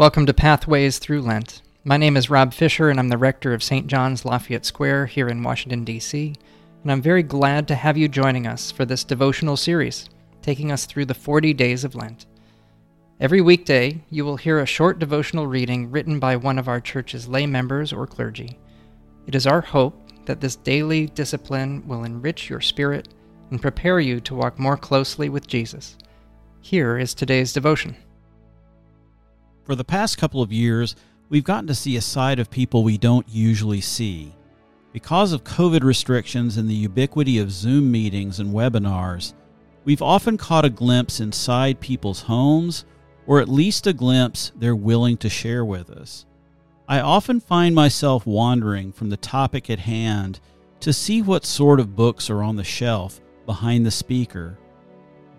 Welcome to Pathways Through Lent. My name is Rob Fisher, and I'm the rector of St. John's Lafayette Square here in Washington, D.C., and I'm very glad to have you joining us for this devotional series, taking us through the 40 days of Lent. Every weekday, you will hear a short devotional reading written by one of our church's lay members or clergy. It is our hope that this daily discipline will enrich your spirit and prepare you to walk more closely with Jesus. Here is today's devotion. For the past couple of years, we've gotten to see a side of people we don't usually see. Because of COVID restrictions and the ubiquity of Zoom meetings and webinars, we've often caught a glimpse inside people's homes, or at least a glimpse they're willing to share with us. I often find myself wandering from the topic at hand to see what sort of books are on the shelf behind the speaker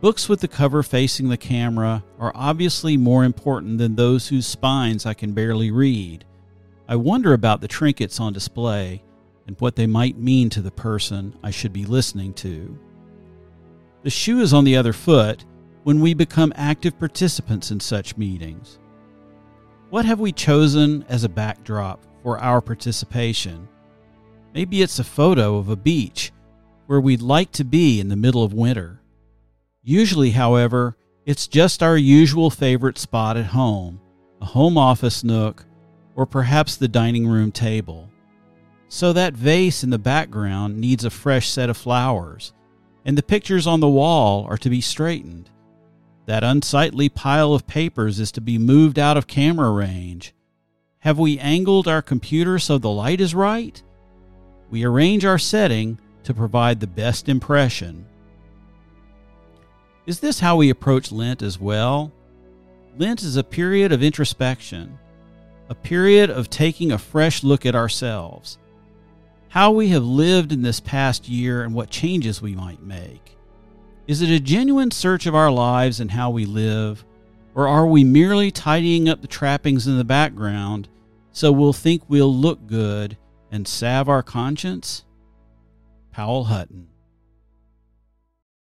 Books with the cover facing the camera are obviously more important than those whose spines I can barely read. I wonder about the trinkets on display and what they might mean to the person I should be listening to. The shoe is on the other foot when we become active participants in such meetings. What have we chosen as a backdrop for our participation? Maybe it's a photo of a beach where we'd like to be in the middle of winter. Usually, however, it's just our usual favorite spot at home, a home office nook, or perhaps the dining room table. So that vase in the background needs a fresh set of flowers, and the pictures on the wall are to be straightened. That unsightly pile of papers is to be moved out of camera range. Have we angled our computer so the light is right? We arrange our setting to provide the best impression. Is this how we approach Lent as well? Lent is a period of introspection, a period of taking a fresh look at ourselves, how we have lived in this past year and what changes we might make. Is it a genuine search of our lives and how we live, or are we merely tidying up the trappings in the background so we'll think we'll look good and salve our conscience? Powell Hutton.